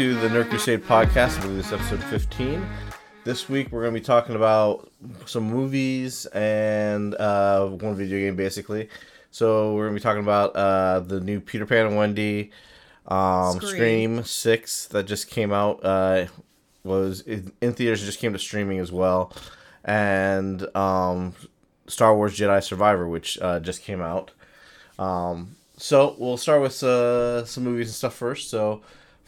to the Nerd Crusade podcast. I believe this is episode 15. This week we're going to be talking about some movies and uh, one video game, basically. So we're going to be talking about uh, the new Peter Pan and Wendy, um, Scream. Scream. 6 that just came out. Uh, was in in theaters, it just came to streaming as well. And um, Star Wars Jedi Survivor, which uh, just came out. Um, so we'll start with uh, some movies and stuff first. So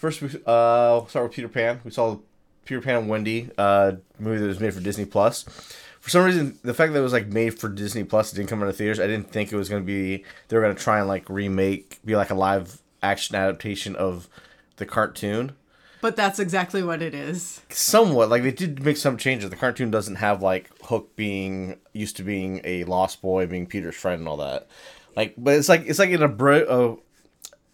first, we uh, we'll start with Peter Pan. We saw Peter Pan and Wendy, uh, movie that was made for Disney Plus. For some reason, the fact that it was like made for Disney Plus, it didn't come out of theaters. I didn't think it was going to be. They were going to try and like remake, be like a live action adaptation of the cartoon. But that's exactly what it is. Somewhat like they did make some changes. The cartoon doesn't have like Hook being used to being a lost boy, being Peter's friend, and all that. Like, but it's like it's like an uh,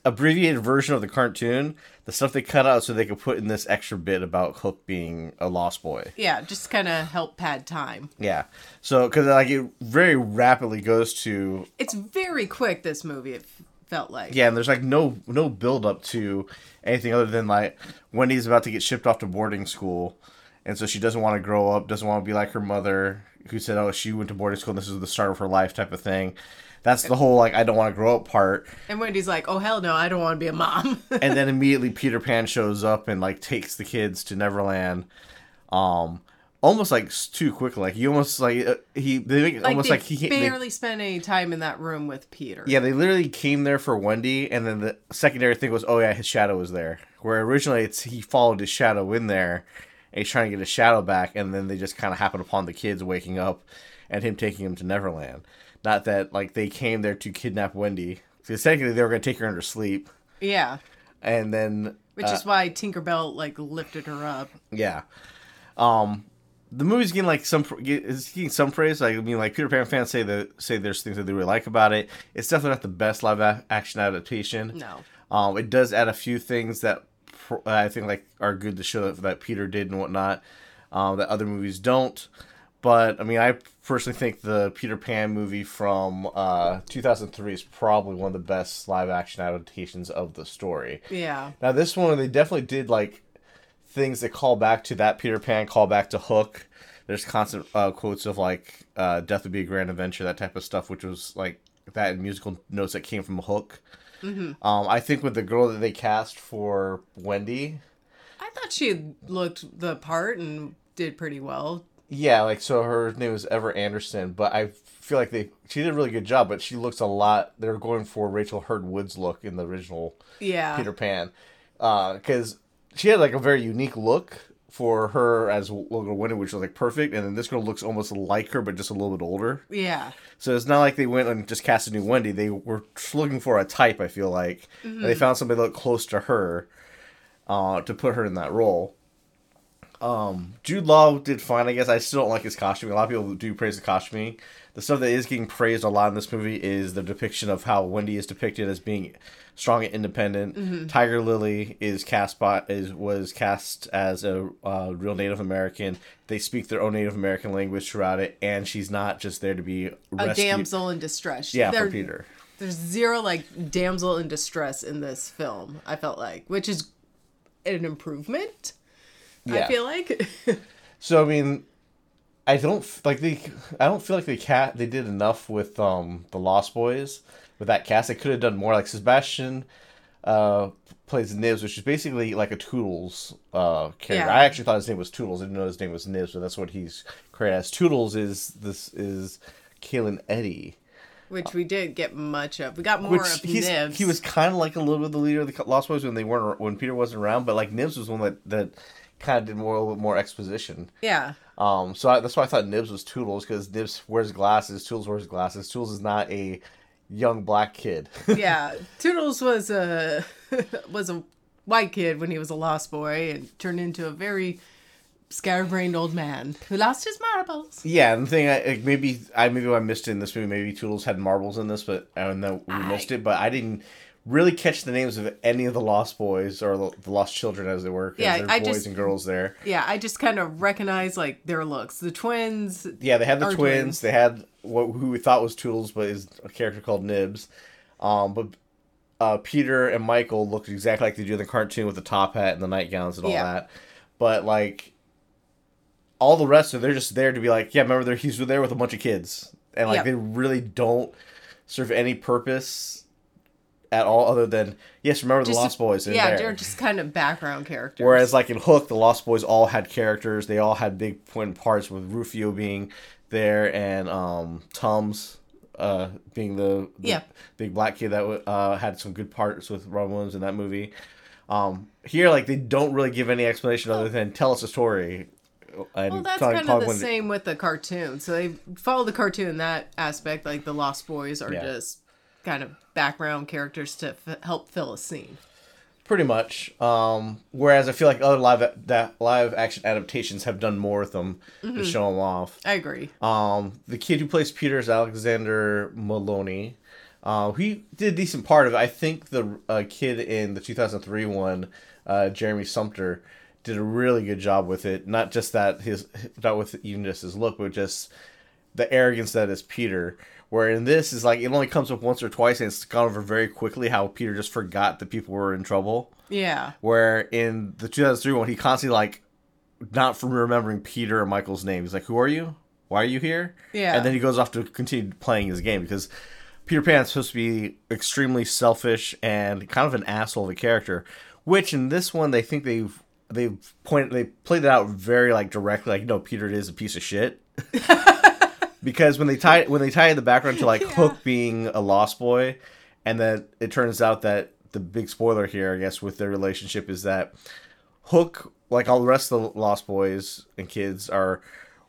abbreviated version of the cartoon. The stuff they cut out so they could put in this extra bit about Hook being a lost boy. Yeah, just kind of help pad time. Yeah. So because like it very rapidly goes to It's very quick. This movie it felt like. yeah, and there's like no no build up to anything other than like Wendy's about to get shipped off to boarding school, and so she doesn't want to grow up, doesn't want to be like her mother, who said, "Oh, she went to boarding school. and This is the start of her life," type of thing. That's the whole like I don't want to grow up part. And Wendy's like, "Oh hell no, I don't want to be a mom." and then immediately Peter Pan shows up and like takes the kids to Neverland. Um, almost like too quickly. Like you almost like uh, he they make it like almost like he can't- they- barely spent any time in that room with Peter. Yeah, they literally came there for Wendy, and then the secondary thing was, oh yeah, his shadow was there. Where originally it's he followed his shadow in there, and he's trying to get his shadow back, and then they just kind of happen upon the kids waking up, and him taking him to Neverland. Not that like they came there to kidnap Wendy. Because technically they were going to take her under sleep, Yeah. and then Which uh, is why Tinkerbell like lifted her up. yeah, um, the movie's getting like some it's getting some praise. Like I mean, like Peter Pan fans say that say there's things that they really like about it. It's definitely not the best live a- action adaptation. No. Um, it does add a few things that pr- I think like are good to show that, that Peter did and whatnot um, that other movies don't. But I mean, I personally think the Peter Pan movie from uh, 2003 is probably one of the best live action adaptations of the story. Yeah. Now this one, they definitely did like things that call back to that Peter Pan, call back to Hook. There's constant uh, quotes of like uh, "Death would be a grand adventure," that type of stuff, which was like that and musical notes that came from Hook. Um, I think with the girl that they cast for Wendy, I thought she looked the part and did pretty well. Yeah, like so her name was Ever Anderson, but I feel like they she did a really good job, but she looks a lot. They're going for Rachel Hurd Wood's look in the original Yeah. Peter Pan, because she had like a very unique look for her as little Wendy, which was like perfect, and then this girl looks almost like her, but just a little bit older. Yeah. So it's not like they went and just cast a new Wendy. They were looking for a type. I feel like and they found somebody that looked close to her uh, to put her in that role. Um, Jude Law did fine, I guess. I still don't like his costume. A lot of people do praise the costuming. The stuff that is getting praised a lot in this movie is the depiction of how Wendy is depicted as being strong and independent. Tiger Lily is cast by is was cast as a uh, real Native American. They speak their own Native American language throughout it, and she's not just there to be A damsel in distress. Yeah, for Peter. There's zero like damsel in distress in this film. I felt like, which is an improvement. I Yeah. feel like. So I mean, I don't like they. I don't feel like they cat they did enough with um the Lost Boys with that cast. They could have done more. Like Sebastian uh plays Nibs, which is basically like a Toodles uh character. Yeah. I actually thought his name was Toodles. I didn't know his name was Nibs, but that's what he's credited as. Toodles is this is Kalen Eddie. which we did get much of. We got more Which of Nibs. he was kind of like a little bit the leader of the Lost Boys when they weren't when Peter wasn't around, but like Nibs was one that that kind of did more a little more exposition. yeah. Um, so I, that's why I thought Nibs was Toodles because Nibs wears glasses, Toodles wears glasses. Toodles is not a young black kid. yeah, Toodles was a was a white kid when he was a lost boy and turned into a very scatterbrained old man who lost his marbles. yeah, and the thing I like, maybe I maybe I missed it in this movie. Maybe Toodles had marbles in this, but I don't know we I- missed it. But I didn't really catch the names of any of the Lost Boys or the, the Lost Children as they were. Yeah, I boys just- and girls there. Yeah, I just kind of recognize like their looks. The twins. Yeah, they had the twins. twins. They had what who we thought was Toodles, but is a character called Nibs. Um, but uh, Peter and Michael look exactly like they do in the cartoon with the top hat and the nightgowns and all Yeah. that. But like all the rest of they're just there to be like, yeah, remember they're, he's there with a bunch of kids. And like Yeah. they really don't serve any purpose at all other than yes, remember the Just Lost to- Boys. Yeah, there. they're just kind of background characters. Whereas, like in Hook, the Lost Boys all had characters. They all had big point parts, with Rufio being there and um, Tums uh, being the, the Yeah. big black kid that uh, had some good parts with Robin Williams in that movie. Um, here, like they don't really give any explanation other than tell us a story. And well, that's kind of the same with the cartoon. So they follow the cartoon in that aspect. Like the Lost Boys are Yeah. just kind of background characters to f- help fill a scene. Pretty much. Um, whereas I feel like other live that live action adaptations have done more with them Mm-hmm. to show them off. I agree. Um, the kid who plays Peter is Alexander Molony. Uh, he did a decent part of it. I think the uh, kid in the 2003 one, uh, Jeremy Sumpter, did a really good job with it. Not just that his, not with even just his look, but just the arrogance that is Peter. Where in this is like it only comes up once or twice, and it's gone over very quickly. How Peter just forgot that people were in trouble. Yeah. Where in the 2003 one, he constantly like not from remembering Peter and Michael's name. He's like, "Who are you? Why are you here?" Yeah. And then he goes off to continue playing his game because Peter Pan's supposed to be extremely selfish and kind of an asshole of a character. Which in this one, they think they've they've pointed they played it out very like directly, like no, Peter is a piece of shit. because when they tie when they tie in the background to like Hook being a lost boy, and then it turns out that the big spoiler here, I guess, with their relationship is that Hook, like all the rest of the Lost Boys and kids, are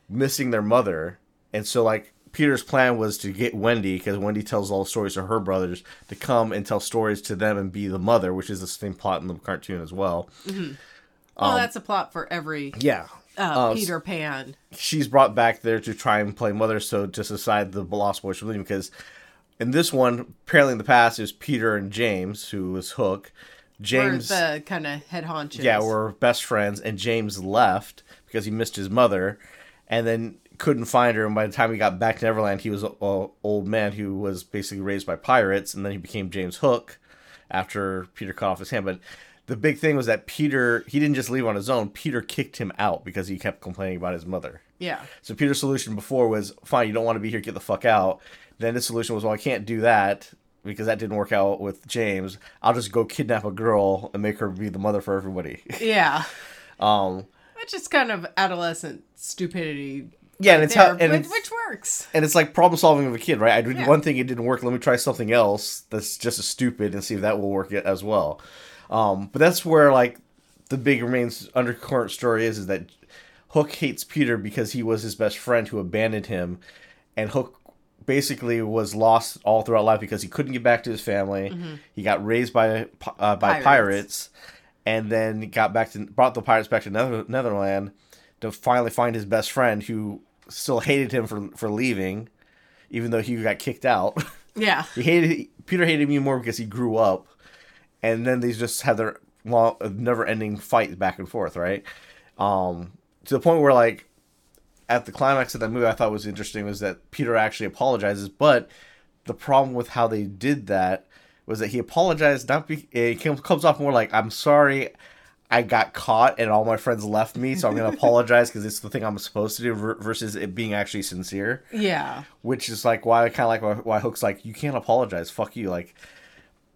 missing their mother, and so like Peter's plan was to get Wendy because Wendy tells all the stories to her brothers to come and tell stories to them and be the mother, which is the same plot in the cartoon as well. Mm-hmm. Um, well, that's a plot for every Yeah. Uh, Uh, Peter Pan. she's brought back there to try and play mother so to aside the lost boys from leaving because in this one apparently in the past it was peter and james who was hook james the kind of head honchos. yeah were best friends and james left because he missed his mother and then couldn't find her and by the time he got back to neverland he was an old man who was basically raised by pirates and then he became james hook after peter cut off his hand but the big thing was that peter he didn't just leave on his own peter kicked him out because he kept complaining about his mother Yeah. so Peter's solution before was fine, you don't want to be here, get the fuck out. Then his solution was, well, I can't do that because that didn't work out with James. I'll just go kidnap a girl and make her be the mother for everybody. Yeah. um, Which is kind of adolescent stupidity. yeah, and it's there, how and which, which works. and it's like problem solving of a kid, right? I did Yeah. one thing, it didn't work. Let me try something else that's just as stupid and see if that will work as well. Um, but that's where like the big remains undercurrent story is is that Hook hates Peter because he was his best friend who abandoned him, and Hook basically was lost all throughout life because he couldn't get back to his family. He got raised by uh, by Pirates. pirates. and then got back to brought the pirates back to Nether- Netherland to finally find his best friend who still hated him for for leaving, even though he got kicked out. Yeah. he hated Peter hated me more because he grew up, and then they just have their long, never ending fight back and forth, right? Um, to the point where like at the climax of that movie, I thought was interesting was that Peter actually apologizes, but the problem with how they did that was that he apologized not be it comes off more like I'm sorry. I got caught and all my friends left me, so I'm gonna apologize because it's the thing I'm supposed to do versus it being actually sincere Yeah. which is like why I kind of like why, why Hook's like you can't apologize, fuck you. Like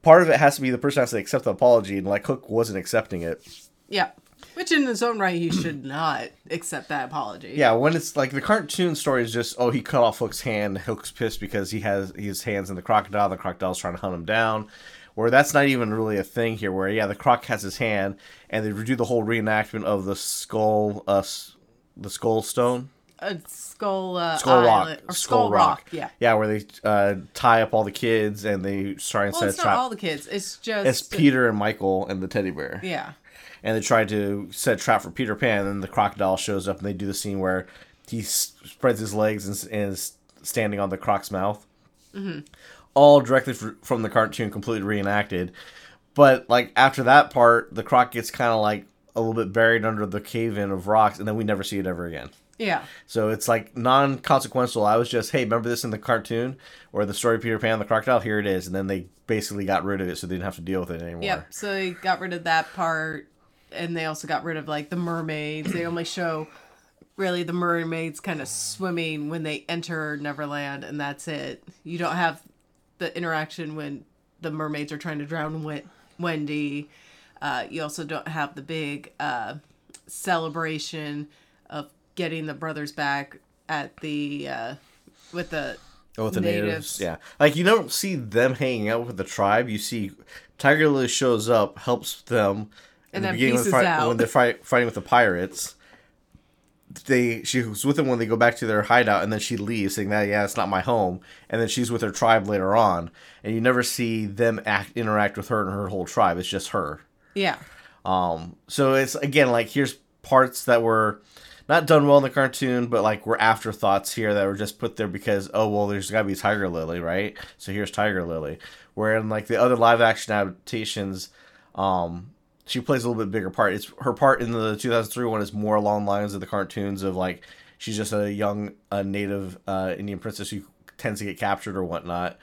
part of it has to be the person has to accept the apology, and like Hook wasn't accepting it. Yeah. Which in his own right, he should not accept that apology. Yeah, when it's like the cartoon story is just oh he cut off Hook's hand, Hook's pissed because he has his hands in the crocodile, the crocodile's trying to hunt him down. Where that's not even really a thing here. Where yeah, the croc has his hand, and they do the whole reenactment of the skull, uh, the skull stone. A skull, uh, Skull Rock. Or skull, rock. Yeah. Yeah, where they uh, tie up all the kids and they try and Well, set it's a trap. not all the kids. It's just. it's Peter and Michael and the teddy bear. Yeah. and they try to set a trap for Peter Pan. And then the crocodile shows up, and they do the scene where he spreads his legs and, and is standing on the croc's mouth. All directly fr- from the cartoon, completely reenacted. But like after that part, the croc gets kind of like a little bit buried under the cave in of rocks, and then we never see it ever again. Yeah. So it's like non consequential. I was just, hey, remember this in the cartoon or the story of Peter Pan and the crocodile? Here it is. And then they basically got rid of it so they didn't have to deal with it anymore. Yep. So they got rid of that part, and they also got rid of like the mermaids. They only show really the mermaids kind of swimming when they enter Neverland, and that's it. You don't have the interaction when the mermaids are trying to drown Wen- Wendy. Uh, you also don't have the big uh, celebration of getting the brothers back at the uh, with the Oh, with the natives. Yeah. Like you don't see them hanging out with the tribe. You see Tiger Lily shows up, helps them And in the then beginning when, fight, out. when they're fight, fighting with the pirates. They she was with them when they go back to their hideout, and then she leaves, saying that yeah, it's not my home. And then she's with her tribe later on, and you never see them act interact with her and her whole tribe. It's just her. yeah Um, so it's again like here's parts that were not done well in the cartoon, but like were afterthoughts here that were just put there because oh well, there's got to be Tiger Lily, right? So here's Tiger Lily. Where in like the other live action adaptations, um, she plays a little bit bigger part. It's her part in the 2003 one is more along the lines of the cartoons of like she's just a young uh, native uh, Indian princess who tends to get captured or whatnot.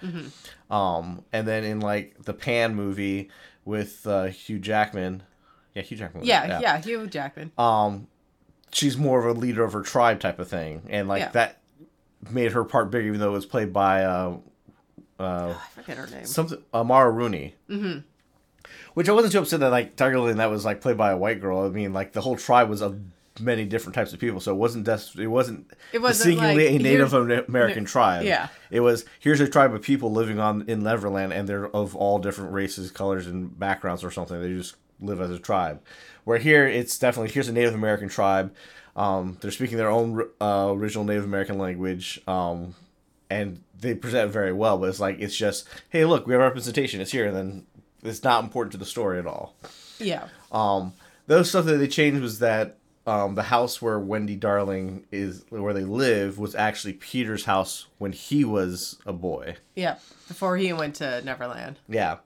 Um, and then in like the Pan movie with uh, Hugh Jackman, yeah, Hugh Jackman. was- yeah yeah, Hugh Jackman. Um, she's more of a leader of her tribe type of thing, and like Yeah. that made her part bigger, even though it was played by uh, uh, I forget her name. something Amara Rooney. Mm-hmm. Which I wasn't too upset that like Tiger Lily and that was like played by a white girl. I mean, like the whole tribe was of many different types of people, so it wasn't des- it wasn't It wasn't singularly like, a Native American tribe. yeah. it was here's a tribe of people living on in Neverland, and they're of all different races, colors, and backgrounds or something. They just live as a tribe. Where here it's definitely here's a Native American tribe. Um, they're speaking their own uh, original Native American language. Um, and they present very well, but it's like it's just, hey, look, we have representation. It's here, and then it's not important to the story at all. Yeah. Um, those stuff that they changed was that um, the house where Wendy Darling is, where they live, was actually Peter's house when he was a boy. Yeah. Before he went to Neverland. Yeah,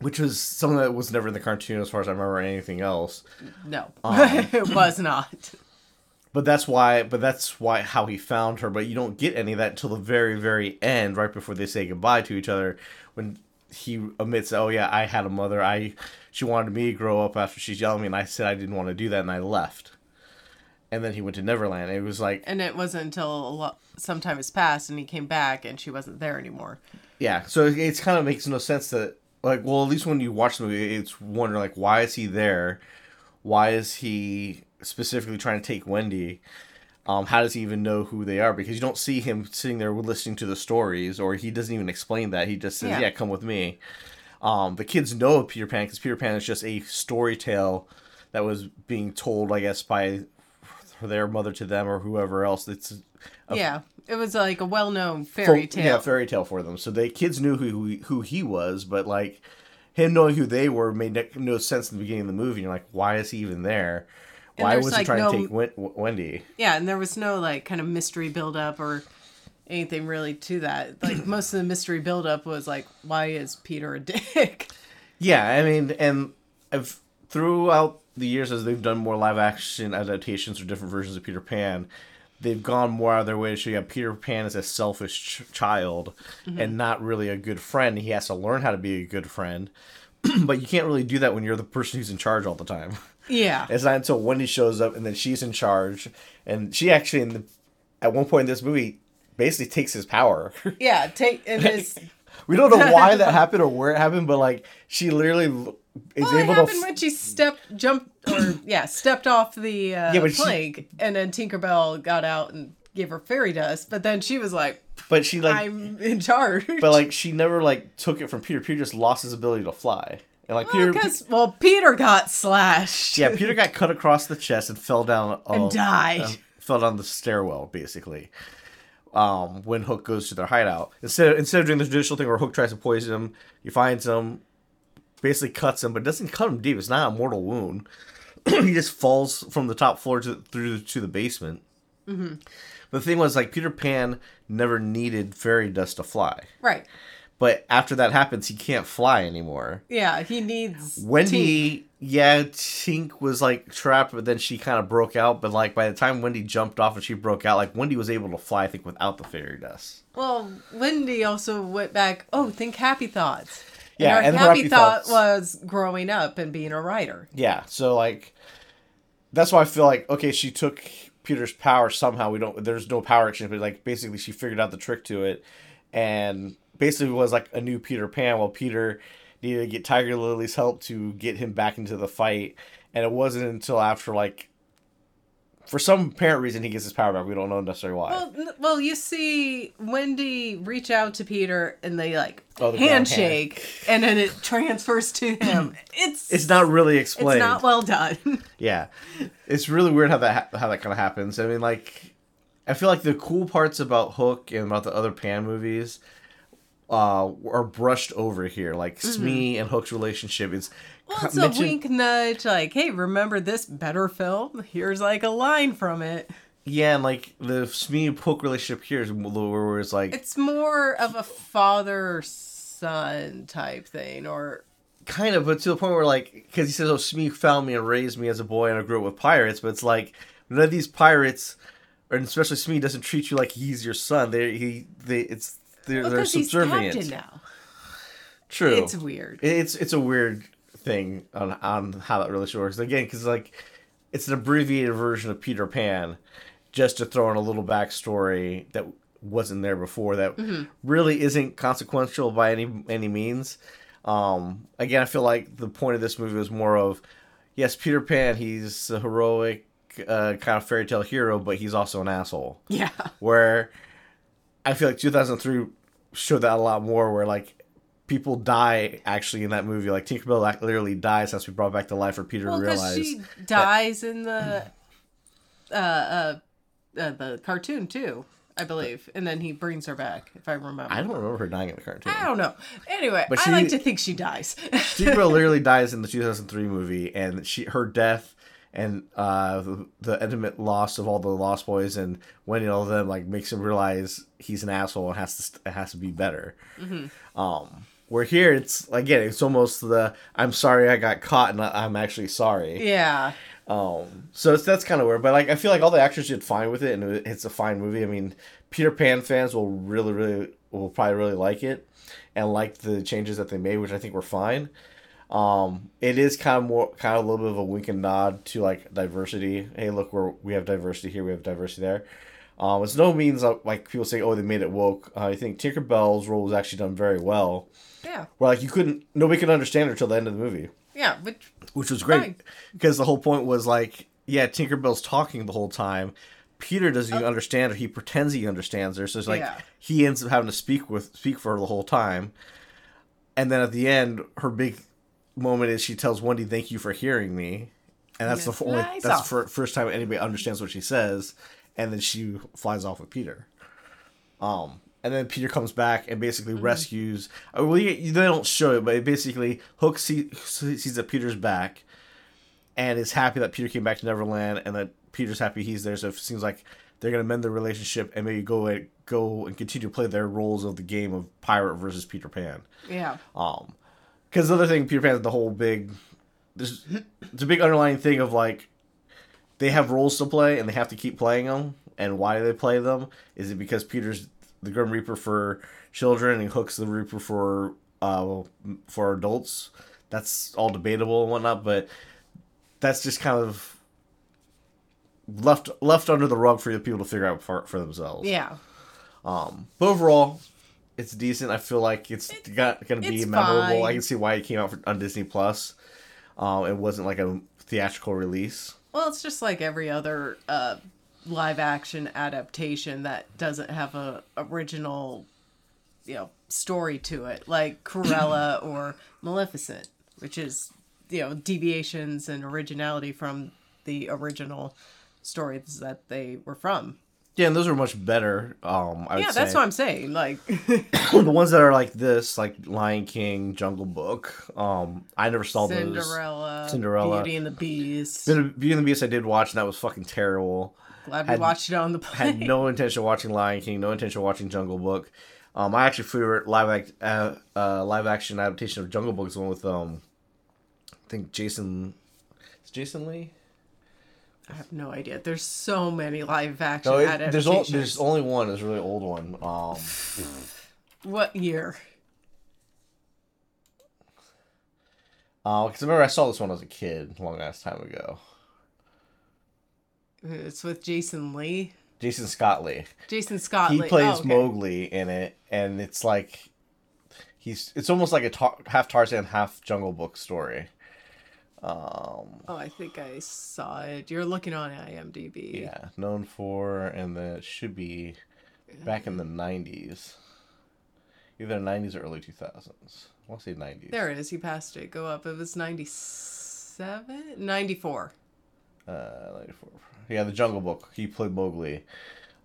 which was something that was never in the cartoon, as far as I remember, anything else. No. Um, it was not. But that's why, but that's why how he found her. But you don't get any of that until the very, very end, right before they say goodbye to each other, when he admits, "Oh yeah, I had a mother. I she wanted me to grow up after she's yelling at me, and I said I didn't want to do that, and I left." And then he went to Neverland. It was like, And it wasn't until a lot, some time has passed and he came back and she wasn't there anymore. yeah. So it- it's kind of makes no sense that, like, well, at least when you watch the movie, it's wondering like, why is he there? Why is he specifically trying to take Wendy? Um, how does he even know who they are? Because you don't see him sitting there listening to the stories, or he doesn't even explain that. He just says, Yeah. "Yeah, come with me." Um, the kids know of Peter Pan because Peter Pan is just a story tale that was being told, I guess, by their mother to them or whoever else. It's a yeah. It was like a well known fairy tale. Yeah, fairy tale for them. So the kids knew who who, he was, but like him knowing who they were made no- no sense in the beginning of the movie. You're like, why is he even there? And Why was he trying no- to take Wen- Wendy? Yeah, and there was no like kind of mystery buildup or anything really to that. Like most of the mystery buildup was like, why is Peter a dick? Yeah, I mean, and I've throughout the years as they've done more live action adaptations or different versions of Peter Pan, they've gone more out of their way to show you how Peter Pan is a selfish ch- child mm-hmm. and not really a good friend. He has to learn how to be a good friend, but you can't really do that when you're the person who's in charge all the time. yeah. It's not until Wendy shows up and then she's in charge, and she actually, in the, at one point in this movie, basically takes his power. Yeah, take and his we don't know why that happened or where it happened, but like she literally is well, it able to. happened when she stepped jumped or yeah, stepped off the uh Yeah, but she- plank and then Tinkerbell got out and gave her fairy dust, but then she was like, but she like, I'm in charge. but like she never like took it from Peter. Peter just lost his ability to fly, and like Peter. because well, Peter got slashed. yeah, Peter got cut across the chest and fell down. And died. uh, fell down the stairwell, basically. Um, when Hook goes to their hideout, instead of, instead of doing the traditional thing where Hook tries to poison him, he finds him, basically cuts him, but doesn't cut him deep. It's not a mortal wound. he just falls from the top floor to through to the basement. Mm-hmm. The thing was, like Peter Pan never needed fairy dust to fly Right. But after that happens, he can't fly anymore. Yeah, he needs Wendy, Tink. yeah, Tink was like trapped, but then she kind of broke out. But like by the time Wendy jumped off and she broke out, like Wendy was able to fly, I think, without the fairy dust. Well, Wendy also went back. Oh, think happy thoughts. Yeah, and her and happy, happy thought thoughts. was growing up and being a writer. Yeah, so like that's why I feel like okay, she took Peter's power somehow. We don't. There's no power exchange, but like basically she figured out the trick to it, and basically was like a new Peter Pan. While Peter needed to get Tiger Lily's help to get him back into the fight, and it wasn't until after like. For some apparent reason, he gets his power back. We don't know necessarily why. Well, well, you see Wendy reach out to Peter and they like Oh, the handshake, and then it transfers to him. It's it's not really it's explained. not well done. Yeah, it's really weird how that ha- how that kind of happens. I mean, like, I feel like the cool parts about Hook and about the other Pan movies uh, are brushed over here. Like Smee and Hook's relationship is well, it's a wink nudge, like, hey, remember this better film? Here's like a line from it. Yeah, and like the Smee Hook relationship here is where it's like It's more of a father son type thing, or kind of, but to the point where like because he says, "Oh, Smee found me and raised me as a boy, and I grew up with pirates." But it's like none of these pirates, And especially Smee, doesn't treat you like he's your son. They he they it's they're, they're because he's subservient. now. True. It's weird. It's it's a weird thing on on how that relationship works. Again, because like it's an abbreviated version of Peter Pan, just to throw in a little backstory that wasn't there before. That Mm-hmm. really isn't consequential by any any means. Um, again, I feel like the point of this movie was more of yes, Peter Pan. He's a heroic uh, kind of fairy tale hero, but he's also an asshole Yeah. where I feel like 2003 showed that a lot more. Where like people die actually in that movie. Like Tinkerbell like, literally dies as we brought back to life for Peter Well, to realize. she dies in the uh, uh, uh, the cartoon too, I believe, and then he brings her back, if I remember. I don't remember her dying in the cartoon. I don't know. Anyway, But I like to think she dies. Tinkerbell literally dies in the 2003 movie, and she her death and uh, the, the intimate loss of all the Lost Boys and and all of them like makes him realize he's an asshole and has to st- has to be better. Um, where here it's again it's almost the I'm sorry I got caught and I- I'm actually sorry. yeah. Um, so it's, that's kind of weird, but like I feel like all the actors did fine with it, and it's a fine movie. I mean, Peter Pan fans will really, really, will probably really like it, and like the changes that they made, which I think were fine. Um, it is kind of more, kind of a little bit of a wink and nod to like diversity. Hey, look, we're we have diversity here, we have diversity there. Um, it's no means uh, like people say, oh, they made it woke. Uh, I think Tinkerbell's role was actually done very well. Yeah. Where like you couldn't, nobody could understand her till the end of the movie Yeah. Which which was great because the whole point was like, yeah, Tinkerbell's talking the whole time. Peter doesn't even understand her. He pretends he understands her, so it's like Yeah. he ends up having to speak with speak for her the whole time. And then at the end, her big moment is she tells Wendy, "Thank you for hearing me," and that's the only that's off. the fir- first time anybody understands what she says. And then she flies off with Peter. Um, and then Peter comes back and basically Mm-hmm. rescues. uh, Well, they don't show it, but it basically Hook see, sees that Peter's back, and is happy that Peter came back to Neverland, and that Peter's happy he's there. So it seems like they're gonna mend their relationship and maybe go and go and continue to play their roles of the game of pirate versus Peter Pan. yeah. Um, because the other thing, Peter Pan is the whole big. There's it's a big underlying thing of like they have roles to play and they have to keep playing them. And why do they play them? Is it because Peter's the Grim Reaper for children and Hook's the Reaper for uh for adults? That's all debatable and whatnot, but that's just kind of left left under the rug for the people to figure out for, for themselves. Yeah. Um, but overall, it's decent. I feel like it's got gonna be it's memorable. I can see why it came out for, on Disney Plus. Um, it wasn't like a theatrical release. Well, it's just like every other uh, live action adaptation that doesn't have a original, you know, story to it, like Cruella or Maleficent, which is you know deviations and originality from the original stories that they were from. Yeah, and those are much better. Um, I yeah, that's what I'm saying. Like, the ones that are like this, like Lion King, Jungle Book. Um, I never saw those. Cinderella, Cinderella. Beauty and the Beast. Beauty and the Beast, I did watch, and that was fucking terrible. Glad we had- watched it on the Had no intention of watching Lion King, no intention of watching Jungle Book. Um, my actually favorite live act uh, uh, live action adaptation of Jungle Book is one with um, I think Jason, Jason Lee. I have no idea. There's so many live action No, it, adaptations. there's o- there's only one. It's a really old one. Um, What year? uh, because remember I saw this one as a kid, a long ass time ago. It's with Jason Lee. Jason Scott Lee. Jason Scott. He Lee. plays oh, okay. Mowgli in it, and it's like he's it's almost like a tar- half Tarzan, half Jungle Book story. Um, Oh, I think I saw it. You're looking on IMDb. yeah, known for, and then it should be back in the '90s, either '90s or early 2000s. I want to say '90s. There it is. He passed it. Go up. It was 97? 94. Uh, 94. Yeah, the Jungle Book. He played Mowgli.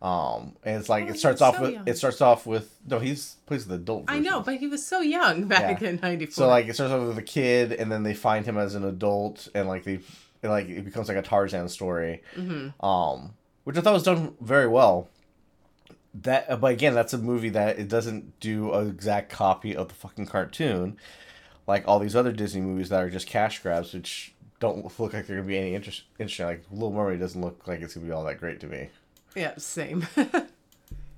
Um, and it's like Oh, it starts off so with young. it starts off with no, he's plays the adult. I know, but he was so young back Yeah. in 94. So like it starts off with a kid, and then they find him as an adult, and like they, and, like it becomes like a Tarzan story, Mm-hmm. um, which I thought was done very well. That, but again, that's a movie that it doesn't do an exact copy of the fucking cartoon, like all these other Disney movies that are just cash grabs, which don't look like they're gonna be any interest, interesting. Like Little Mermaid doesn't look like it's gonna be all that great to me. Yeah, same.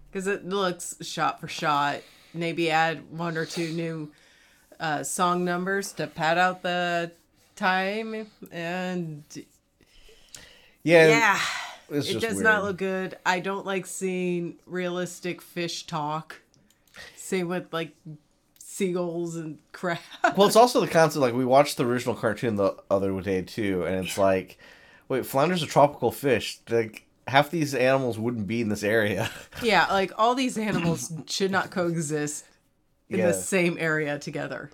Because it looks shot for shot. Maybe add one or two new uh, song numbers to pad out the time. And Yeah, yeah, it does weird. not look good. I don't like seeing realistic fish talk. Same with like seagulls and crab. Well, it's also the concept like we watched the original cartoon the other day too, and it's like, wait, flounder's a tropical fish. Like half these animals wouldn't be in this area. yeah, like all these animals should not coexist in Yeah. the same area together.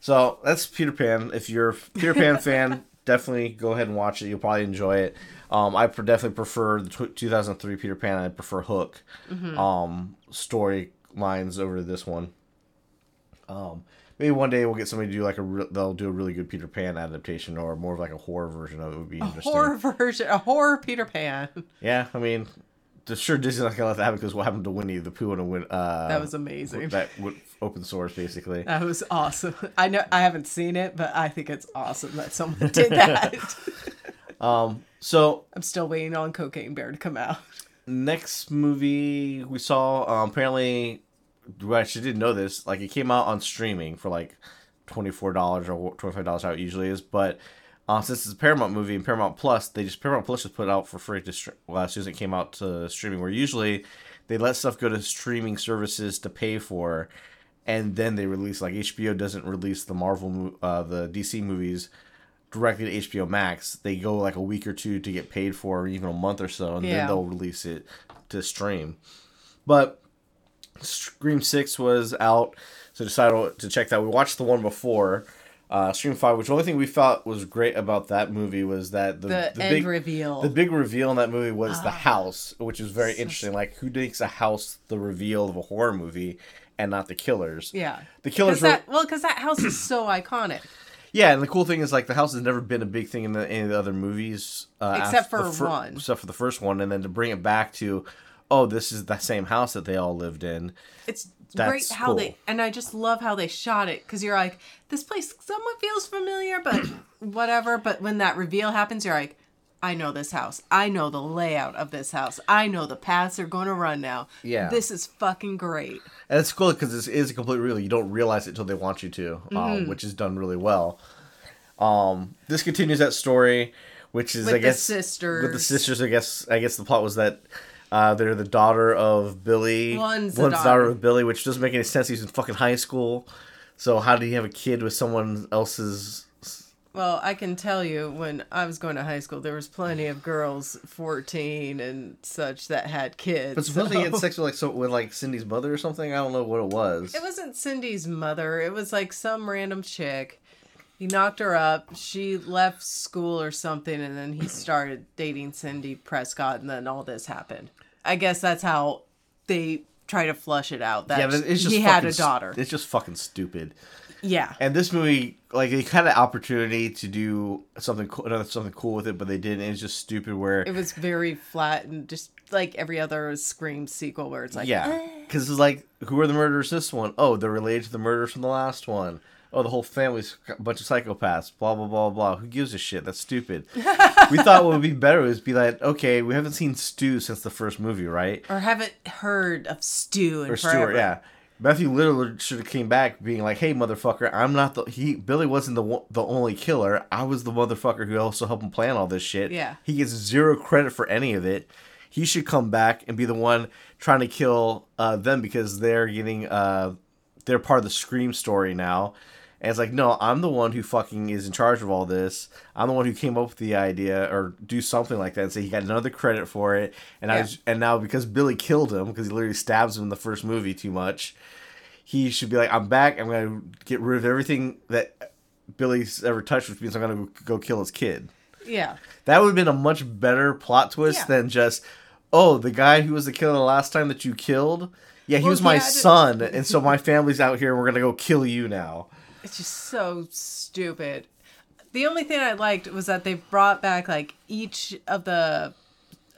So that's Peter Pan. If you're a Peter Pan fan, definitely go ahead and watch it. You'll probably enjoy it. Um, I definitely prefer the tw 2003 Peter Pan. I prefer Hook um, story lines over this one. Um, maybe one day we'll get somebody to do like a re- they'll do a really good Peter Pan adaptation or more of like a horror version of it would be interesting. A horror version, a horror Peter Pan. Yeah, I mean, sure Disney's not gonna let that happen because what happened to Winnie the Pooh and Win? Uh, That was amazing. that open source basically. That was awesome. I know I haven't seen it, but I think it's awesome that someone did that. Um, so I'm still waiting on Cocaine Bear to come out. next movie we saw um, apparently, I actually didn't know this. Like it came out on streaming for like twenty four dollars or twenty five dollars how it usually is, but. Uh, since it's a Paramount movie and Paramount Plus, they just Paramount Plus just put it out for free to str- well, as soon as it came out to streaming. Where usually they let stuff go to streaming services to pay for, and then they release like HBO doesn't release the Marvel mo- uh, the DC movies directly to HBO Max. They go like a week or two to get paid for, or even a month or so, and Yeah. then they'll release it to stream. But Scream Six was out, so decided to check that. We watched the one before. Uh, Scream Five, which the only thing we thought was great about that movie was that the, The, the end big reveal. the big reveal in that movie was Ah. the house, which is very interesting. Like, who makes a house the reveal of a horror movie and not the killers? yeah. The Cause killers were, that, well, because that house is so iconic. yeah, and the cool thing is like the house has never been a big thing in the, any of the other movies, uh, Except for fir- one. except for the first one, and then to bring it back to, oh, this is the same house that they all lived in. It's That's great how they and I just love how they shot it because you're like, this place somewhat feels familiar, but whatever. But when that reveal happens, you're like, I know this house. I know the layout of this house. I know the paths they're going to run now. Yeah. this is fucking great. And it's cool because this is a complete real. You don't realize it until they want you to, Mm-hmm. um, which is done really well. Um, this continues that story, which is With I the guess with the sisters. sisters. I guess I guess the plot was that uh, they're the daughter of Billy. One's the one's daughter daughter. of Billy, which doesn't make any sense. He's in fucking high school. So how did he have a kid with someone else's? Well, I can tell you, when I was going to high school, there was plenty of girls, fourteen and such, that had kids. But supposedly he had sex with like so with like Cindy's mother or something. I don't know what it was. It wasn't Cindy's mother. It was like some random chick. He knocked her up. She left school or something, and then he started dating Cindy Prescott, and then all this happened. I guess that's how they try to flush it out. That yeah, it's just he had a st- daughter. It's just fucking stupid. yeah, And this movie, like they had an opportunity to do something, cool, something cool with it, but they didn't. It's just stupid. Where it was very flat and just like every other Scream sequel where it's like, yeah, eh. because it's like, who are the murderers? This one, oh, they're related to the murderers from the last one. Oh, the whole family's a bunch of psychopaths. Blah blah blah blah. Who gives a shit? That's stupid. we thought what would be better is be like, okay, we haven't seen Stu since the first movie, right? or haven't heard of Stu in Or forever. Stuart, yeah. Matthew literally should have came back being like, "Hey, motherfucker, I'm not the he. Billy wasn't the the only killer. I was the motherfucker who also helped him plan all this shit. Yeah. he gets zero credit for any of it. He should come back and be the one trying to kill uh, them because they're getting uh, they're part of the Scream story now. And it's like, no, I'm the one who fucking is in charge of all this. I'm the one who came up with the idea, or do something like that, and say he got another credit for it. And I was, and now because Billy killed him because he literally stabs him in the first movie too much, he should be like, I'm back. I'm gonna get rid of everything that Billy's ever touched, which means I'm gonna go kill his kid. Yeah. That would have been a much better plot twist Yeah. than just, oh, the guy who was the killer the last time that you killed. Yeah, he Well, was my yeah, son, and so my family's out here, and we're gonna go kill you now. It's just so stupid. The only thing I liked was that they brought back like each of the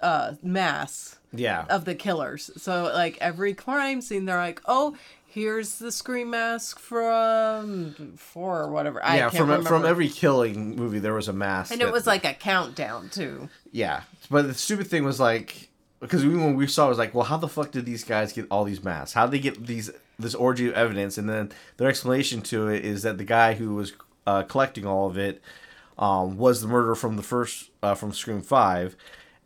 uh masks Yeah, of the killers. So like every crime scene they're like, "Oh, here's the scream mask from 4 or whatever." I yeah. can't From remember. from every killing movie, there was a mask, and that- it was like a countdown too. Yeah, but the stupid thing was like because we, when we saw it, it was like, well, how the fuck did these guys get all these masks? How did they get these this orgy of evidence? And then their explanation to it is that the guy who was uh, collecting all of it um, was the murderer from the first uh, from Scream Five,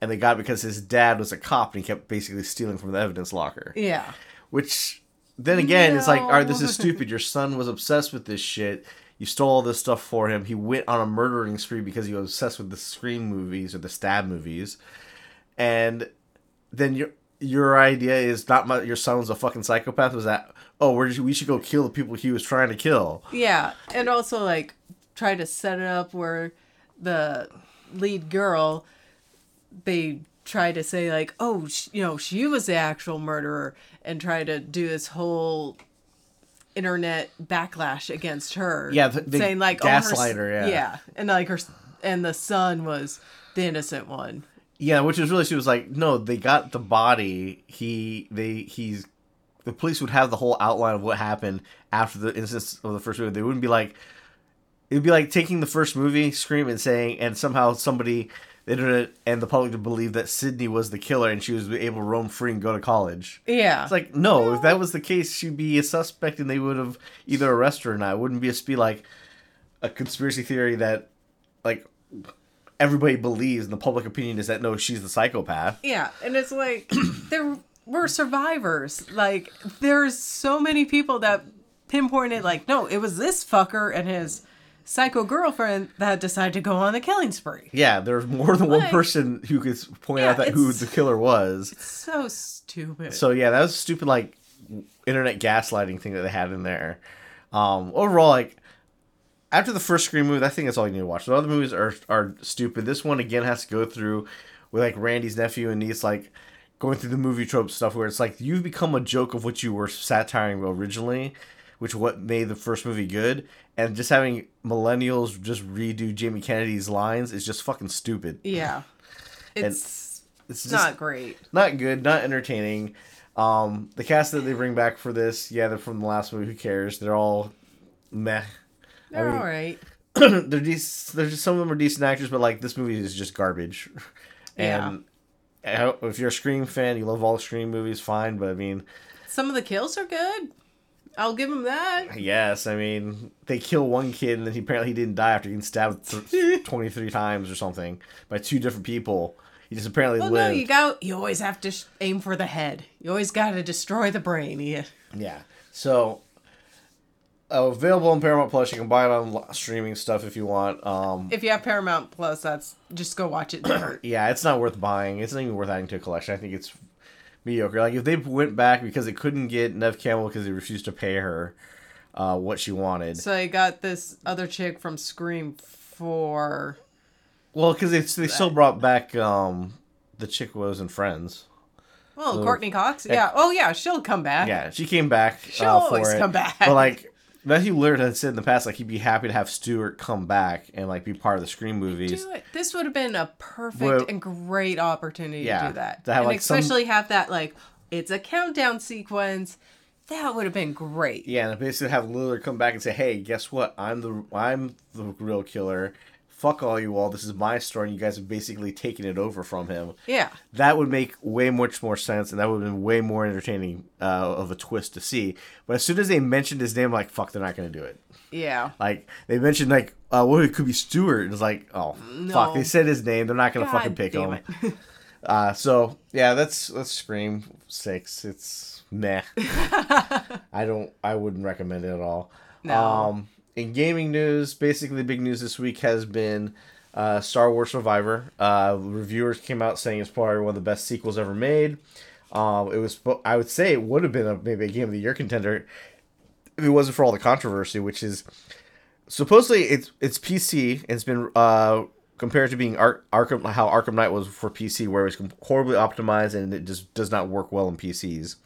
and they got it because his dad was a cop and he kept basically stealing from the evidence locker. Yeah. Which then again, it's like, all right, this is stupid. Your son was obsessed with this shit. You stole all this stuff for him. He went on a murdering spree because he was obsessed with the Scream movies or the stab movies. And then your your idea is not my, your son was a fucking psychopath. Was that oh we're, we should go kill the people he was trying to kill? Yeah, and also like try to set it up where the lead girl they try to say like, "Oh, sh- you know, she was the actual murderer," and try to do this whole internet backlash against her. Yeah, the- the saying like, gaslight oh, her, yeah. yeah, and like her, and the son was the innocent one. Yeah, which is really she was like, no, they got the body. He they he's the police would have the whole outline of what happened after the instance of the first movie. They wouldn't be like it'd be like taking the first movie, Scream, and saying, and somehow somebody the internet and the public to believe that Sydney was the killer and she was able to roam free and go to college. Yeah, It's like no, if that was the case, she'd be a suspect and they would have either arrested her or not. It wouldn't be just be like a conspiracy theory that like everybody believes and the public opinion is that no, she's the psychopath. Yeah, and it's like there were survivors. Like there's so many people that pinpointed like, no, it was this fucker and his psycho girlfriend that decided to go on the killing spree. Yeah, there's more than one person who could point Yeah, out that who the killer was. So stupid. So yeah, that was a stupid like internet gaslighting thing that they had in there. Um, overall, like after the first Scream movie, I think that's all you need to watch. The other movies are are stupid. This one again has to go through with like Randy's nephew and niece, like going through the movie trope stuff where it's like you've become a joke of what you were satiring originally, which what made the first movie good, and just having millennials just redo Jamie Kennedy's lines is just fucking stupid. yeah, it's It's just not great. not good, not entertaining. Um, the cast that they bring back for this, yeah, they're from the last movie. Who cares? They're all meh. They're mean- all right. they're decent. They're just some of them are decent actors, but like this movie is just garbage. And I don't- if you're a Scream fan, you love all the Scream movies, fine. But I mean, Some of the kills are good. I'll give them that. yes, I mean they kill one kid and then he apparently he didn't die after getting stabbed th- twenty three times or something by two different people. He just apparently Well, no, lived. you got. You always have to sh- aim for the head. You always got to destroy the brain. Yeah. Yeah. So available on Paramount Plus. You can buy it on streaming stuff if you want. Um, If you have Paramount Plus, that's just go watch it. yeah, it's not worth buying. It's not even worth adding to a collection. I think it's mediocre. Like if they went back because they couldn't get Neve Campbell because they refused to pay her uh, what she wanted. so I got this other chick from Scream for. Well, because they they still brought back um, the chick who was in Friends. Oh, Courteney Cox. Yeah. Oh, yeah. She'll come back. Yeah, she came back. She'll uh, always it. come back. But like, Matthew Lillard had said in the past like he'd be happy to have Stewart come back and like be part of the Scream movies. Do it. This would have been a perfect and great opportunity Yeah, to do that. to have, and like, some- especially have that like it's a countdown sequence. That would have been great. Yeah, and basically have Lillard come back and say, "Hey, guess what? I'm the I'm the real killer. Fuck all you all. This is my story, and you guys have basically taken it over from him." Yeah. That would make way much more sense, and that would have been way more entertaining uh, of a twist to see. But as soon as they mentioned his name, I'm like, fuck, they're not going to do it. Yeah. Like they mentioned, like, uh, well, it could be Stewart. And it's like, oh, fuck, they said his name. They're not going to fucking pick him. Uh, so yeah, that's that's Scream Six. It's meh. I don't. I wouldn't recommend it at all. No. Um, in gaming news, basically the big news this week has been uh, Star Wars Survivor. Uh, reviewers came out saying it's probably one of the best sequels ever made. Um, it was. I would say it would have been a, maybe a game of the year contender if it wasn't for all the controversy, which is supposedly it's it's PC. It's been uh, compared to being Ar- Arkham how Arkham Knight was for PC, where it was horribly optimized and it just does not work well in PCs.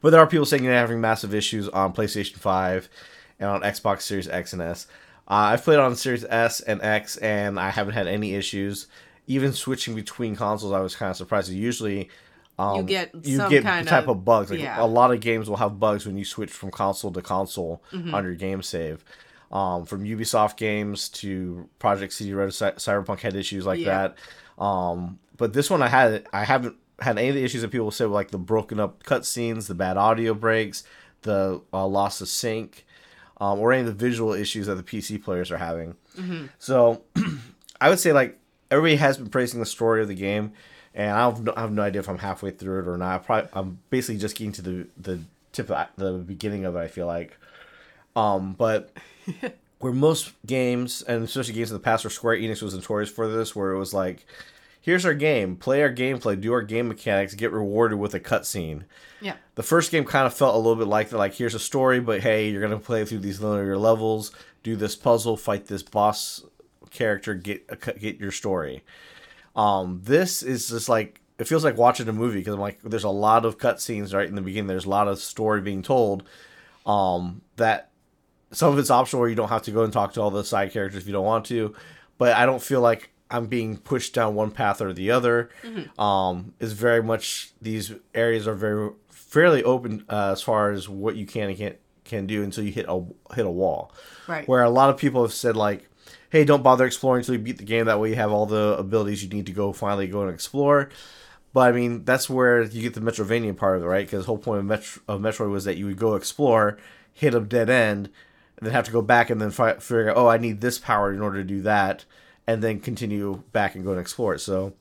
But there are people saying they're having massive issues on PlayStation Five and on Xbox Series X and S. Uh, I've played on Series S and X, and I haven't had any issues. Even switching between consoles, I was kind of surprised. Usually, um, You get you some get kind type of- of bugs. Like yeah. a lot of games will have bugs when you switch from console to console Mm-hmm. on your game save. Um, from Ubisoft games to Project CD Red, Cy- Cyberpunk had issues like Yeah. that. Um, but this one I had I haven't had any of the issues that people say like the broken up cutscenes, the bad audio breaks, the uh, loss of sync, um, or any of the visual issues that the PC players are having. So I would say like everybody has been praising the story of the game, and I have no, I have no idea if I'm halfway through it or not. I probably, I'm basically just getting to the the tip of the beginning of it. I feel like, um, but where most games and especially games in the past where Square Enix was notorious for this, where it was like, here's our game, play our gameplay, do our game mechanics, get rewarded with a cutscene. Yeah. The first game kind of felt a little bit like that. Like, here's a story, but hey, you're gonna play through these linear levels, do this puzzle, fight this boss character, get a, get your story. Um, this is just like it feels like watching a movie because I'm like, there's a lot of cutscenes right in the beginning. There's a lot of story being told. Um, that some of it's optional where you don't have to go and talk to all the side characters if you don't want to, but I don't feel like I'm being pushed down one path or the other. Um, is very much these areas are very fairly open uh, as far as what you can and can't can do until you hit a hit a wall. Right. Where a lot of people have said like, "Hey, don't bother exploring until you beat the game. That way you have all the abilities you need to go finally go and explore." But I mean, that's where you get the Metrovania part of it, right? Because the whole point of, Metro- of Metroid was that you would go explore, hit a dead end, and then have to go back and then fi- figure out, oh, I need this power in order to do that, and then continue back and go and explore it. So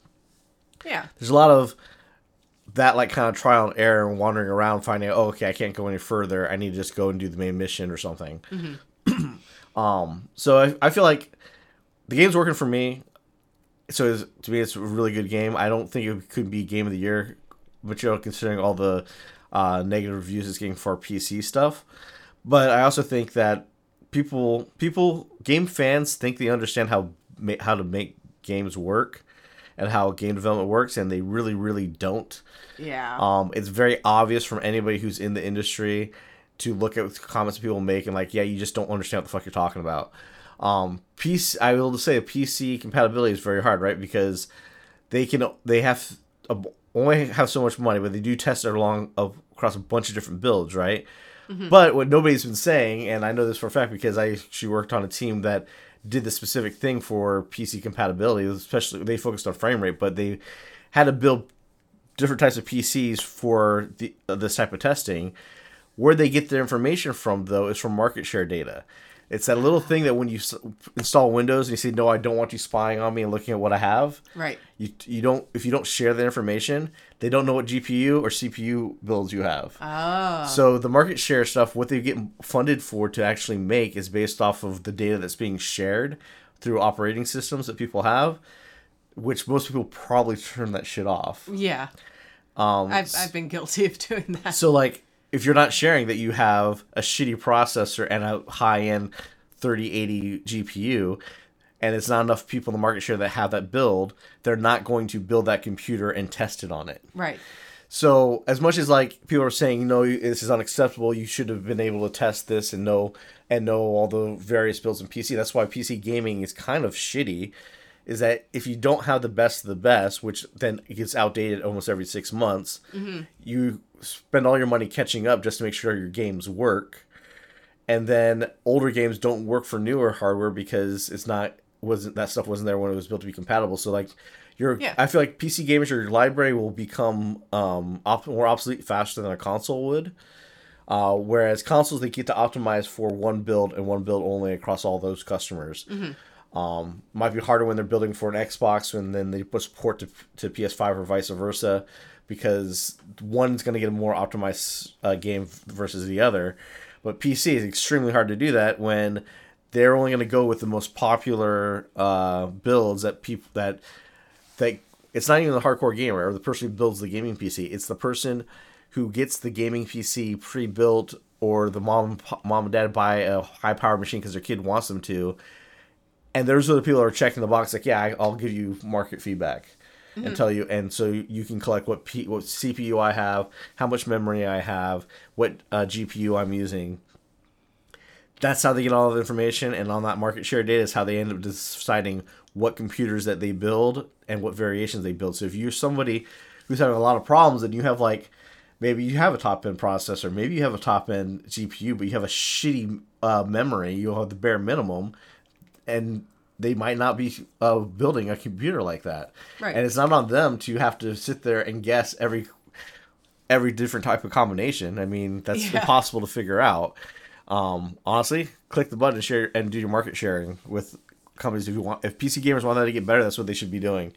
Yeah. there's a lot of that like kind of trial and error and wandering around finding out, oh okay i can't go any further. I need to just go and do the main mission or something. Um so I, I feel like the game's working for me. So to me it's a really good game. I don't think it could be game of the year but you know considering all the uh, negative reviews it's getting for pc stuff. But i also think that people people game fans think they understand how ma- how to make games work and how game development works and they really really don't Yeah. um, it's very obvious from anybody who's in the industry to look at comments people make and like, yeah, you just don't understand what the fuck you're talking about. Um, PC, I will say PC compatibility is very hard, right? Because they can they have a, only have so much money, but they do test it along of, across a bunch of different builds, right? But what nobody's been saying, and I know this for a fact because I actually worked on a team that did the specific thing for PC compatibility, especially they focused on frame rate, but they had to build different types of PCs for the, uh, this type of testing. Where they get their information from, though, is from market share data. It's that little thing that when you s- install Windows and you say, "No, I don't want you spying on me and looking at what I have," right. you you don't if you don't share that information, they don't know what GPU or CPU builds you have. Oh. So the market share stuff, what they get funded for to actually make, is based off of the data that's being shared through operating systems that people have, which most people probably turn that shit off. Yeah. Um, I've I've been guilty of doing that. so like if you're not sharing that you have a shitty processor and a high end 3080 GPU and it's not enough people in the market share that have that build, they're not going to build that computer and test it on it. Right. So as much as like people are saying no, this is unacceptable, you should have been able to test this and know and know all the various builds in PC. That's why PC gaming is kind of shitty. Is that if you don't have the best of the best, which then gets outdated almost every six months, mm-hmm. you spend all your money catching up just to make sure your games work and then older games don't work for newer hardware because it's not wasn't that stuff wasn't there when it was built to be compatible. So like your Yeah. I feel like PC gamers your library will become um op- more obsolete faster than a console would. Uh, whereas consoles they get to optimize for one build and one build only across all those customers. Um, might be harder when they're building for an Xbox and then they put support to, to PS5 or vice versa because one's going to get a more optimized uh, game versus the other. But PC is extremely hard to do that when they're only going to go with the most popular uh, builds that people that that it's not even the hardcore gamer or the person who builds the gaming PC. It's the person who gets the gaming PC pre-built or the mom mom and dad buy a high-powered machine because their kid wants them to. And there's other people that are checking the box like, yeah, I'll give you market feedback and tell you, and so you can collect what P, what CPU I have, how much memory I have, what uh, GPU I'm using. That's how they get all the information, and on that market share data is how they end up deciding what computers that they build and what variations they build. So if you're somebody who's having a lot of problems, and you have like maybe you have a top end processor, maybe you have a top end GPU, but you have a shitty uh, memory, you'll have the bare minimum, and they might not be uh, building a computer like that. Right. And it's not on them to have to sit there and guess every every different type of combination. I mean, that's Yeah. impossible to figure out. Um, honestly, click the button and share and do your market sharing with companies if you want. If PC gamers want that to get better, that's what they should be doing.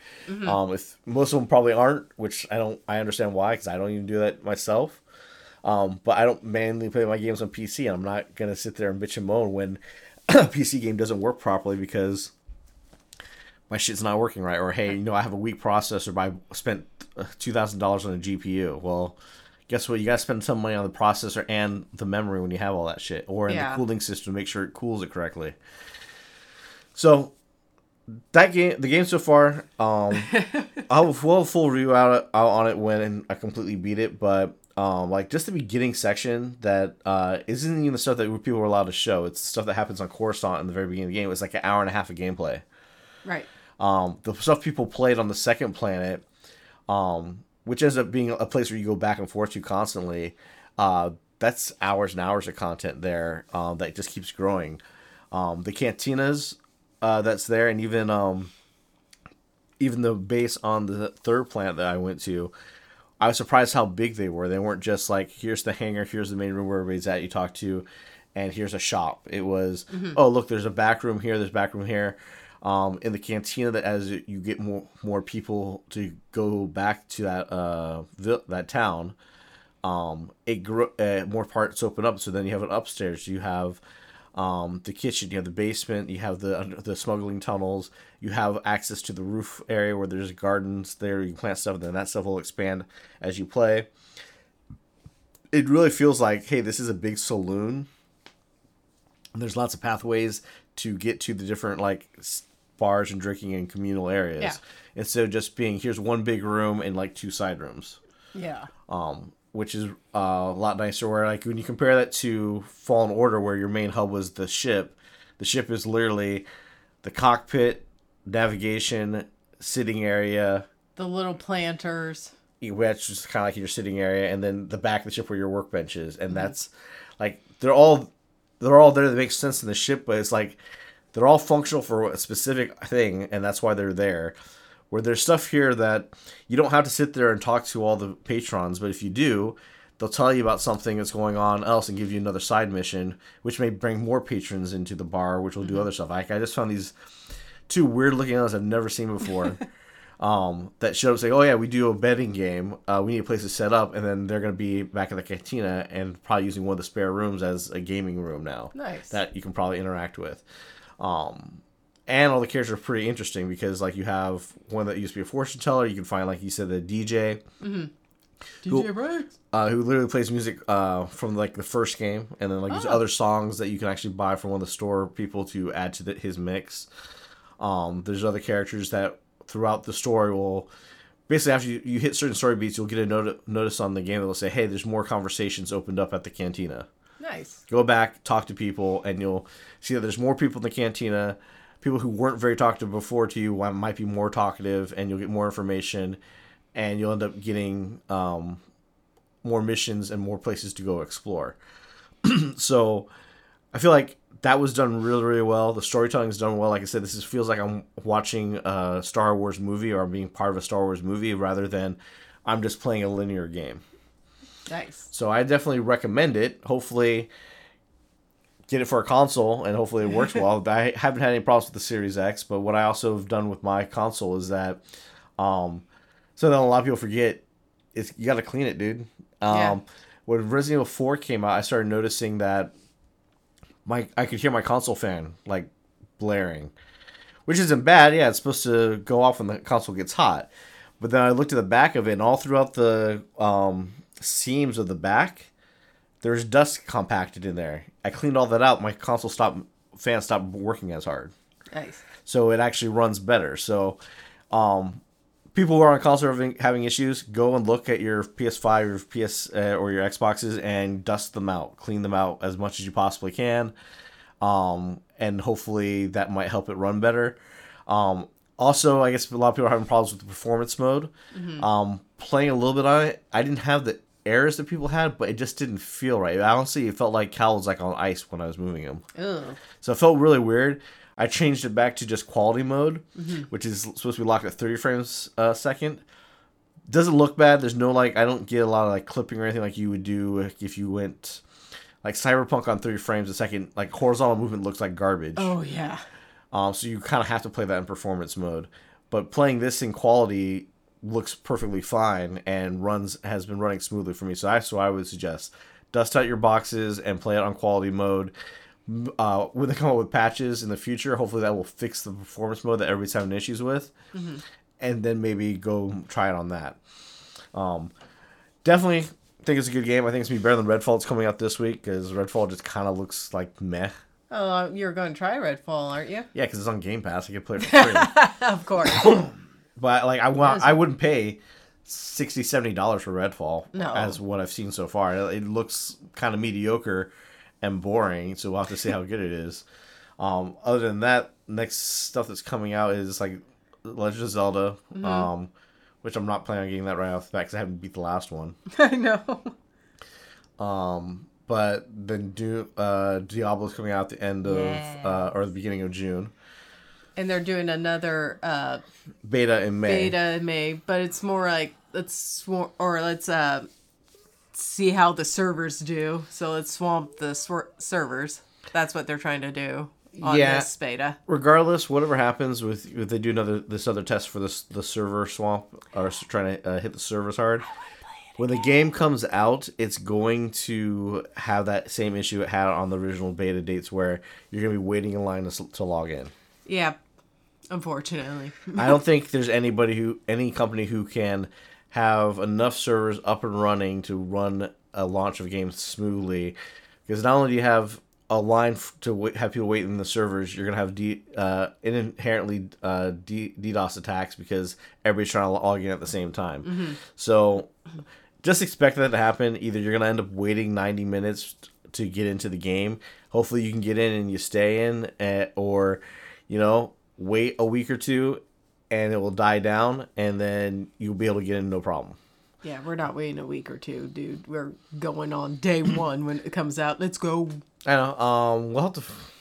Um, if most of them probably aren't, which I don't, I understand why because I don't even do that myself. Um, but I don't mainly play my games on PC, and I'm not gonna sit there and bitch and moan when PC game doesn't work properly because my shit's not working right, or hey, you know, I have a weak processor, but I spent uh, two thousand dollars on a GPU. Well, guess what? You gotta spend some money on the processor and the memory when you have all that shit, or in Yeah. the cooling system to make sure it cools it correctly. So that game, the game so far, um, I'll we'll have a full review out, out on it when I completely beat it, but um, like just the beginning section that uh, isn't even the stuff that people were allowed to show. It's stuff that happens on Coruscant in the very beginning of the game. It's like an hour and a half of gameplay. Right. Um, the stuff people played on the second planet, um, which ends up being a place where you go back and forth to constantly, uh, that's hours and hours of content there um, that just keeps growing. Um, the cantinas uh, that's there, and even um, even the base on the third planet that I went to, I was surprised how big they were. They weren't just like here's the hangar, here's the main room where everybody's at. You talk to, and here's a shop. It was oh look, there's a back room here, there's a back room here. Um, in the cantina, that as you get more more people to go back to that uh that town, um, it grew, uh, more parts open up. So then you have an upstairs. You have um, the kitchen. You have the basement. You have the the smuggling tunnels. You have access to the roof area where there's gardens there. You can plant stuff. Then that stuff will expand as you play. It really feels like, hey, this is a big saloon. And there's lots of pathways to get to the different like bars and drinking and communal areas Yeah. instead of just being here's one big room and like two side rooms Yeah. um, which is uh, a lot nicer. Where like when you compare that to Fallen Order, where your main hub was the ship, the ship is literally the cockpit, navigation, sitting area, The little planters. which is kind of like your sitting area, and then the back of the ship where your workbench is, and that's like they're all they're all there. That makes sense in the ship, but it's like they're all functional for a specific thing, and that's why they're there. Where there's stuff here that you don't have to sit there and talk to all the patrons, but if you do, they'll tell you about something that's going on else and give you another side mission, which may bring more patrons into the bar, which will do other stuff. Like I just found these two weird looking ones I've never seen before. um, that showed up saying, "Oh yeah, we do a betting game. Uh, we need a place to set up," and then they're going to be back in the cantina and probably using one of the spare rooms as a gaming room now. Nice. That you can probably interact with. Um, and all the characters are pretty interesting because like you have one that used to be a fortune teller. You can find like you said the DJ DJ Briggs. uh, who literally plays music uh, from like the first game, and then like there's Oh. other songs that you can actually buy from one of the store people to add to the, his mix. Um, there's other characters that throughout the story will basically after you, you hit certain story beats, you'll get a not- notice on the game that will say, "Hey, there's more conversations opened up at the cantina." Nice. Go back, talk to people, and you'll see that there's more people in the cantina. People who weren't very talkative before to you might be more talkative, and you'll get more information, and you'll end up getting um, more missions and more places to go explore. so, I feel like that was done really, really well. The storytelling is done well. Like I said, this is, feels like I'm watching a Star Wars movie or I'm being part of a Star Wars movie rather than I'm just playing a linear game. Nice. So I definitely recommend it. Hopefully, get it for a console and hopefully it works well. I haven't had any problems with the Series X, but what I also have done with my console is that, um, so that a lot of people forget, is you got to clean it, dude. Um, Yeah. When Resident Evil Four came out, I started noticing that my I could hear my console fan like blaring, which isn't bad. Yeah, it's supposed to go off when the console gets hot. But then I looked at the back of it, and all throughout the um, seams of the back, there's dust compacted in there. I cleaned all that out. My console stopped fan stopped working as hard, Nice. so it actually runs better. So, um, people who are on console having, having issues, go and look at your PS5 or PS uh, or your Xboxes and dust them out, clean them out as much as you possibly can, um, and hopefully that might help it run better. Um, also, I guess a lot of people are having problems with the performance mode. Um, playing a little bit on it, I didn't have the errors that people had, but it just didn't feel right. Honestly, it felt like Cal was like on ice when I was moving him. Ugh. So it felt really weird. I changed it back to just quality mode, which is supposed to be locked at 30 frames a second. Doesn't look bad. There's no like I don't get a lot of like clipping or anything like you would do if you went like Cyberpunk on 30 frames a second. Like horizontal movement looks like garbage. Oh yeah. Um, so you kind of have to play that in performance mode. But playing this in quality looks perfectly fine and runs has been running smoothly for me. So that's what I would suggest. Dust out your boxes and play it on quality mode. Uh, when they come up with patches in the future, hopefully that will fix the performance mode that everybody's having issues with, and then maybe go try it on that. Um, definitely think it's a good game. I think it's gonna be better than Redfall. It's coming out this week because Redfall just kind of looks like meh. Oh, you're going to try Redfall, aren't you? Yeah, because it's on Game Pass. I can play it for free. of course. But like I want, I wouldn't pay 60 70 dollars for Redfall. No. as what I've seen so far. It, it looks kind of mediocre and boring. So we'll have to see how good it is. Um, other than that, next stuff that's coming out is like Legend of Zelda, Mm-hmm. um, which I'm not planning on getting that right off the bat because I haven't beat the last one. I know. Um, but then do uh, Diablo's coming out at the end of Yeah. uh, or the beginning of June. And they're doing another uh, Beta in May. beta in May, but it's more like let's or let's uh see how the servers do. So let's swamp the servers. That's what they're trying to do on Yeah. this beta. regardless, whatever happens with if they do another this other test for this the server swamp or trying to uh, hit the servers hard. When the game comes out, it's going to have that same issue it had on the original beta dates, where you're going to be waiting in line to, to log in. Yeah, unfortunately. I don't think there's anybody who any company who can have enough servers up and running to run a launch of games smoothly. Because not only do you have a line f- to wait, have people wait in the servers, you're gonna have D, uh, inherently uh, D, DDoS attacks because everybody's trying to log in at the same time. So just expect that to happen. Either you're gonna end up waiting 90 minutes to get into the game. Hopefully you can get in and you stay in, uh, or you know wait a week or two and it will die down, and then you'll be able to get in no problem. Yeah, we're not waiting a week or two, dude. We're going on day one when it comes out. Let's go. I know. Um, we'll have to. F-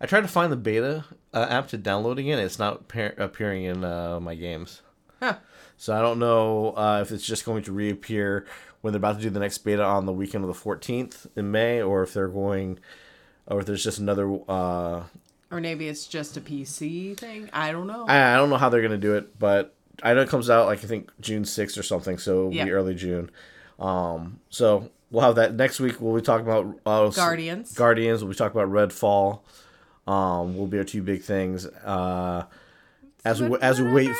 I tried to find the beta uh, app to download again. It's not appear- appearing in uh, my games. Huh. So I don't know uh, if it's just going to reappear when they're about to do the next beta on the weekend of the 14th in May, or if they're going, or if there's just another. Or maybe it's just a PC thing. I don't know. I, I don't know how they're gonna do it, but I know it comes out like I think June 6th or something, so it'll Yeah. be early June. Um, so we'll have that next week. We'll be talking about uh, Guardians. Guardians. We'll be talking about Redfall. Um, will be our two big things. Uh, as we as we wait.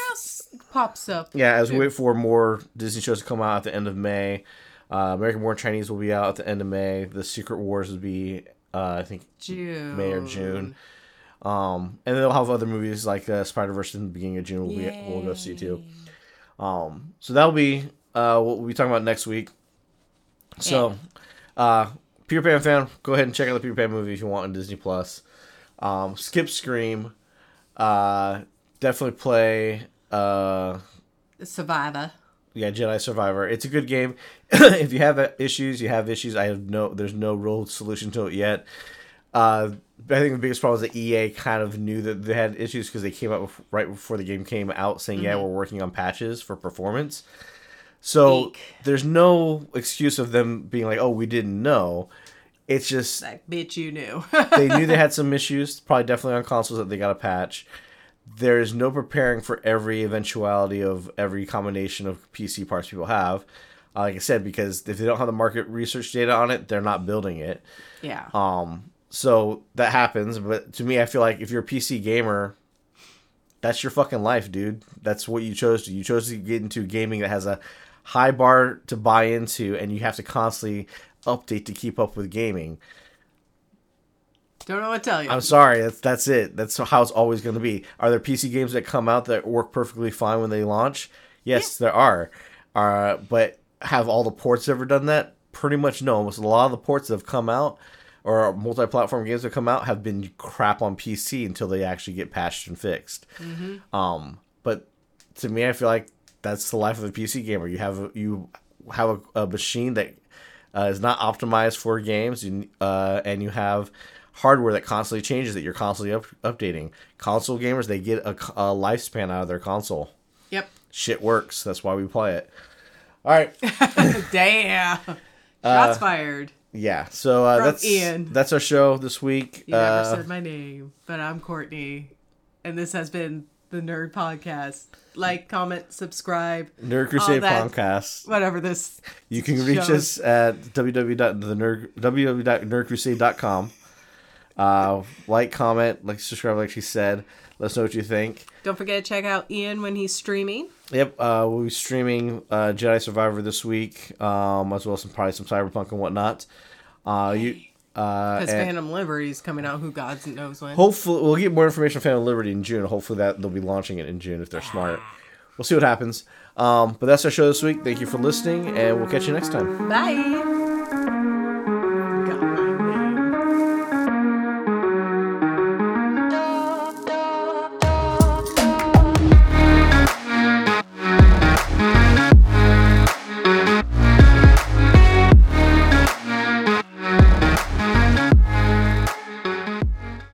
Pops up. Yeah, as we wait for more Disney shows to come out at the end of May, uh, American Born Chinese will be out at the end of May. The Secret Wars will be, uh, I think, June. May or June. Um, and they'll have other movies like uh, Spider Verse in the beginning of June. We'll, be, we'll go see too. Um, so that'll be uh, what we'll be talking about next week. So, uh, Peter Pan fan, go ahead and check out the Peter Pan movie if you want on Disney Plus. Um, skip Scream. Uh, definitely play. Uh, Survivor. yeah, Jedi Survivor. It's a good game. if you have issues, you have issues. I have no. There's no real solution to it yet. Uh, I think the biggest problem is that EA kind of knew that they had issues because they came out right before the game came out, saying, "Yeah, we're working on patches for performance." So Eek. there's no excuse of them being like, "Oh, we didn't know." It's just Like, bitch, you knew. they knew they had some issues, probably definitely on consoles that they got a patch. There is no preparing for every eventuality of every combination of PC parts people have. Uh, like I said, because if they don't have the market research data on it, they're not building it. yeah. Um, so that happens. But to me, I feel like if you're a PC gamer, that's your fucking life, dude. That's what you chose to. You chose to get into gaming that has a high bar to buy into, and you have to constantly update to keep up with gaming. Don't know what to tell you. I'm sorry, that's that's it. That's how it's always going to be. Are there PC games that come out that work perfectly fine when they launch? Yes, there are. Uh, but have all the ports ever done that? Pretty much no. Almost a lot of the ports that have come out or multi-platform games that come out have been crap on PC until they actually get patched and fixed. Um, but to me, I feel like that's the life of a PC gamer. You have a, you have a, a machine that uh, is not optimized for games, and, uh, and you have hardware that constantly changes that you're constantly up, updating. Console gamers they get a, a lifespan out of their console. yep. Shit works. That's why we play it. All right. Damn. Uh, Shots fired. Yeah. So uh, that's Ian. that's our show this week. You never Uh, said my name, but I'm Courtney, and this has been the Nerd Podcast. Like, comment, subscribe, Nerd Crusade that- podcast. whatever this. You can reach us at www.nerd www.nerdcrusade.com. Uh, like, comment, like, subscribe, like she said. Let us know what you think. Don't forget to check out Ian when he's streaming. Yep, uh, we'll be streaming uh, Jedi Survivor this week, um, as well as some probably some Cyberpunk and whatnot. Uh, you, uh, Because and Phantom Liberty's coming out. Who God knows when. hopefully we'll get more information on Phantom Liberty in June. Hopefully that they'll be launching it in June if they're smart. We'll see what happens. Um, but that's our show this week. Thank you for listening, and we'll catch you next time. Bye.